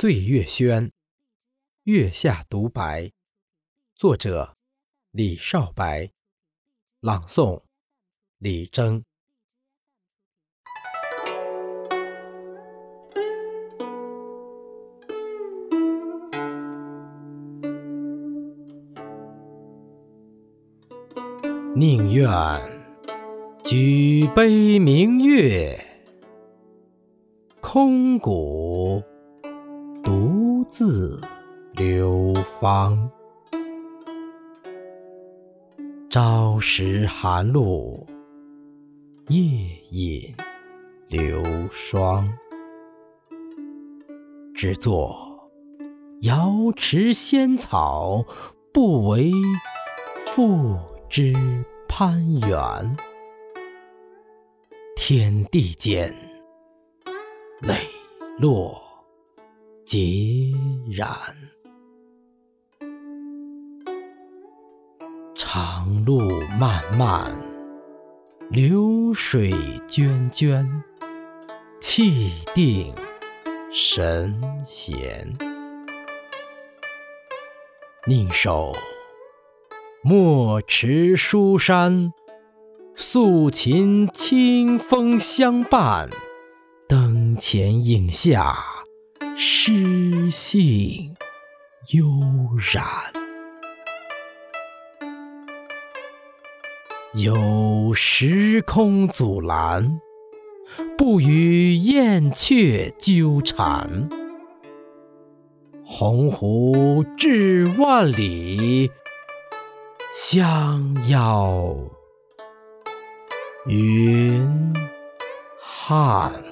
醉月轩，月下独白，作者李少白，朗诵李征。宁愿举杯明月，空谷。自流芳，朝食寒露，夜饮流霜。只作瑶池仙草，不为复之攀援。天地间，磊落。孑然，长路漫漫，流水涓涓，气定神闲。宁守墨池书山，素琴清风相伴，灯前影下。诗兴悠然，有时空阻拦，不与燕雀纠缠。鸿鹄志万里，相邀云汉。